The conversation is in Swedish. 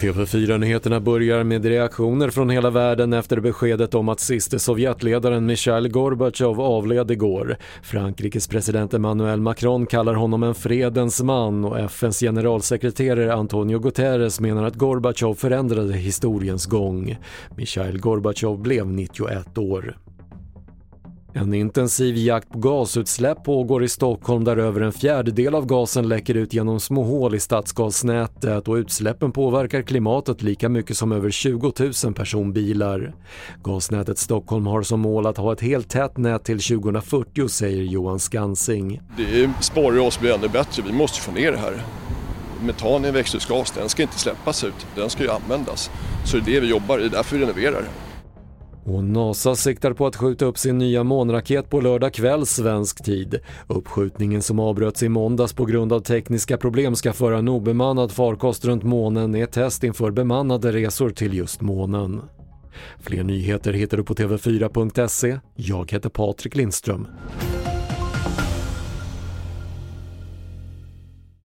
TV4-nyheterna börjar med reaktioner från hela världen efter beskedet om att siste Sovjetledaren Mikhail Gorbatjov avled igår. Frankrikes president Emmanuel Macron kallar honom en fredens man och FNs generalsekreterare Antonio Guterres menar att Gorbatjov förändrade historiens gång. Mikhail Gorbatjov blev 91 år. En intensiv jakt på gasutsläpp pågår i Stockholm där över en fjärdedel av gasen läcker ut genom små hål i stadsgasnätet och utsläppen påverkar klimatet lika mycket som över 20 000 personbilar. Gasnätet Stockholm har som mål att ha ett helt tätt nät till 2040 säger Johan Skansing. Det sporrar oss att bli ännu bättre, vi måste få ner det här. Metan är en växthusgas, den ska inte släppas ut, den ska ju användas. Så det är det vi jobbar, det är därför vi renoverar. Och NASA siktar på att skjuta upp sin nya månraket på lördag kväll svensk tid. Uppskjutningen som avbröts i måndags på grund av tekniska problem ska föra en obemannad farkost runt månen är test inför bemannade resor till just månen. Fler nyheter hittar du på TV4.se. Jag heter Patrik Lindström.